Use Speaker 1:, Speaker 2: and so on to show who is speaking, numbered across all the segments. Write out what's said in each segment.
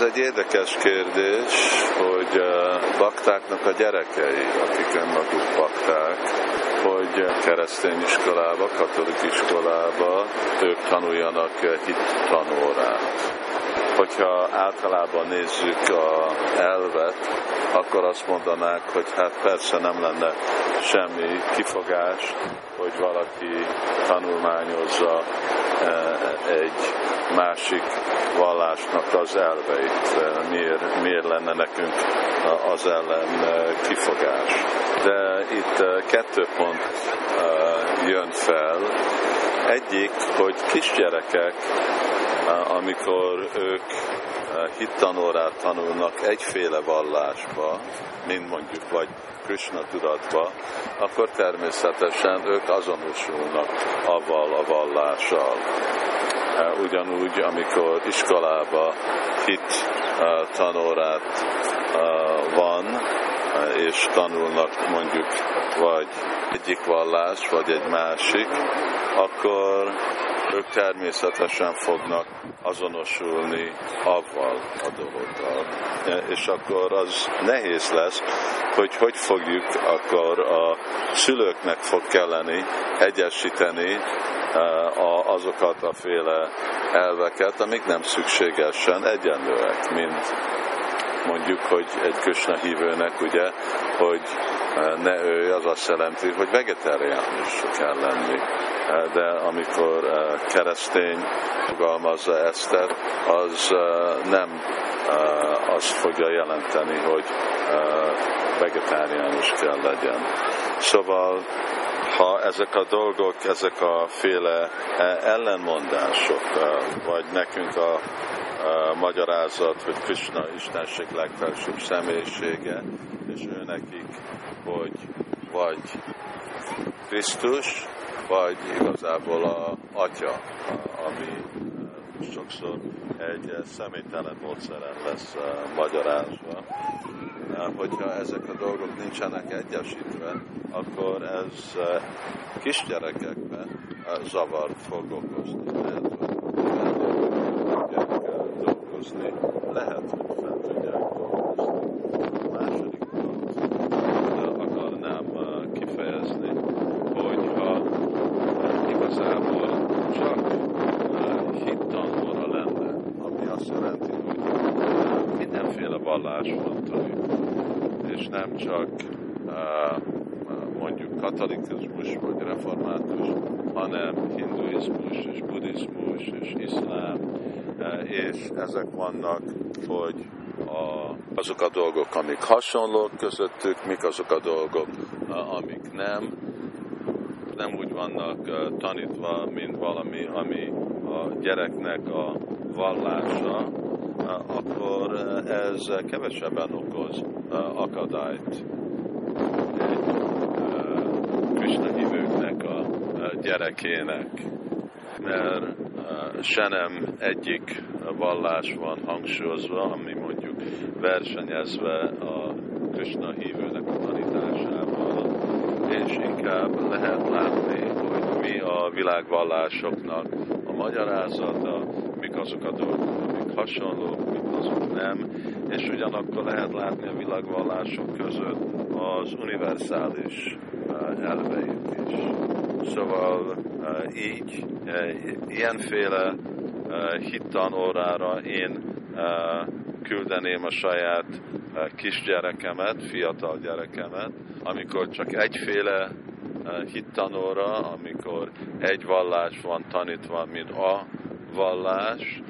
Speaker 1: ez egy érdekes kérdés, hogy baktáknak a gyerekei, akik önmaguk bakták, hogy keresztény iskolába, katolik iskolába ők tanuljanak hit tanórát hogyha általában nézzük a elvet, akkor azt mondanák, hogy hát persze nem lenne semmi kifogás, hogy valaki tanulmányozza eh, egy másik vallásnak az elveit. Miért, miért lenne nekünk az ellen eh, kifogás? De itt kettő pont jön fel. Egyik, hogy kisgyerekek amikor ők hittanórát tanulnak egyféle vallásba, mint mondjuk vagy Krishna tudatba, akkor természetesen ők azonosulnak avval a vallással. Ugyanúgy, amikor iskolába hit tanórát van, és tanulnak mondjuk vagy egyik vallás, vagy egy másik, akkor ők természetesen fognak azonosulni avval a dologgal. És akkor az nehéz lesz, hogy hogy fogjuk akkor a szülőknek fog kelleni egyesíteni eh, azokat a féle elveket, amik nem szükségesen egyenlőek, mint mondjuk, hogy egy kösna hívőnek, ugye, hogy eh, ne ő, az azt jelenti, hogy vegetáriánus kell lenni. Eh, de amikor eh, keresztény fogalmazza ezt, az nem azt fogja jelenteni, hogy vegetáriánus kell legyen. Szóval ha ezek a dolgok, ezek a féle ellenmondások, vagy nekünk a magyarázat, hogy Krishna Istenség legfelsőbb személyisége, és ő nekik, hogy vagy Krisztus, vagy igazából a Atya, ami sokszor egy személytelen módszeren lesz magyarázva. Hogyha ezek a dolgok nincsenek egyesítve, akkor ez kisgyerekekben zavart fog okozni. Dolgozni, lehet, hogy fel tudják dolgozni. A második pont akarnám uh, kifejezni, hogyha igazából csak uh, hittanóra lenne, ami azt jelenti, hogy uh, mindenféle vallás tanít, és nem csak mondjuk katolikus vagy református, hanem hinduizmus és buddhizmus és iszlám. És ezek vannak, hogy a, azok a dolgok, amik hasonlók közöttük, mik azok a dolgok, amik nem, nem úgy vannak tanítva, mint valami, ami a gyereknek a vallása, akkor ez kevesebben okoz akadályt. Egy Krishna hívőknek a gyerekének, mert se nem egyik vallás van hangsúlyozva, ami mondjuk versenyezve a Krishna hívőnek a tanításával, és inkább lehet látni, hogy mi a világvallásoknak magyarázata, mik azok a dolgok, amik hasonlók, mik azok nem, és ugyanakkor lehet látni a világvallások között az univerzális elveit is. Szóval így, ilyenféle hittanórára én küldeném a saját kisgyerekemet, fiatal gyerekemet, amikor csak egyféle hittanóra, amikor egy vallás van tanítva, mint a vallás,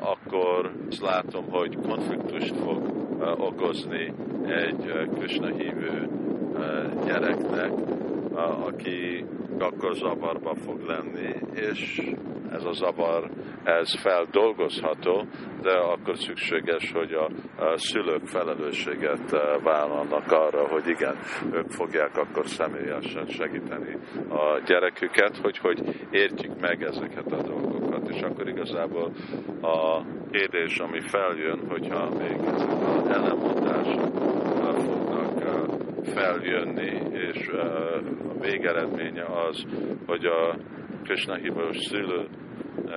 Speaker 1: akkor látom, hogy konfliktust fog okozni egy Krishna hívő gyereknek, aki akkor zavarba fog lenni, és ez a zavar, ez feldolgozható, de akkor szükséges, hogy a, a szülők felelősséget eh, vállalnak arra, hogy igen, ők fogják akkor személyesen segíteni a gyereküket, hogy, hogy értjük meg ezeket a dolgokat, és akkor igazából a kérdés, ami feljön, hogyha még ellenmondások eh, fognak eh, feljönni, és a végeredménye az, hogy a Krishna hívós szülő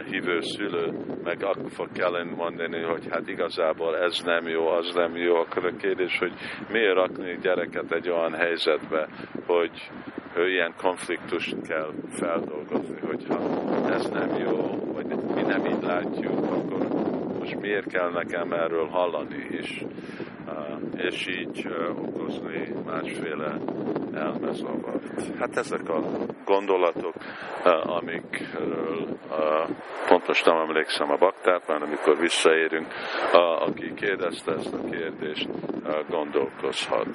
Speaker 1: hívő szülő meg akkor fog kellene mondani, hogy hát igazából ez nem jó, az nem jó, akkor a kérdés, hogy miért rakni gyereket egy olyan helyzetbe, hogy ő ilyen konfliktust kell feldolgozni, hogyha ez nem jó, vagy mi nem így látjuk, akkor most miért kell nekem erről hallani is, és így okozni másféle elmezavart. Hát ezek a gondolatok, amikről pont most nem emlékszem a baktárban, amikor visszaérünk, aki kérdezte ezt a kérdést, gondolkozhat.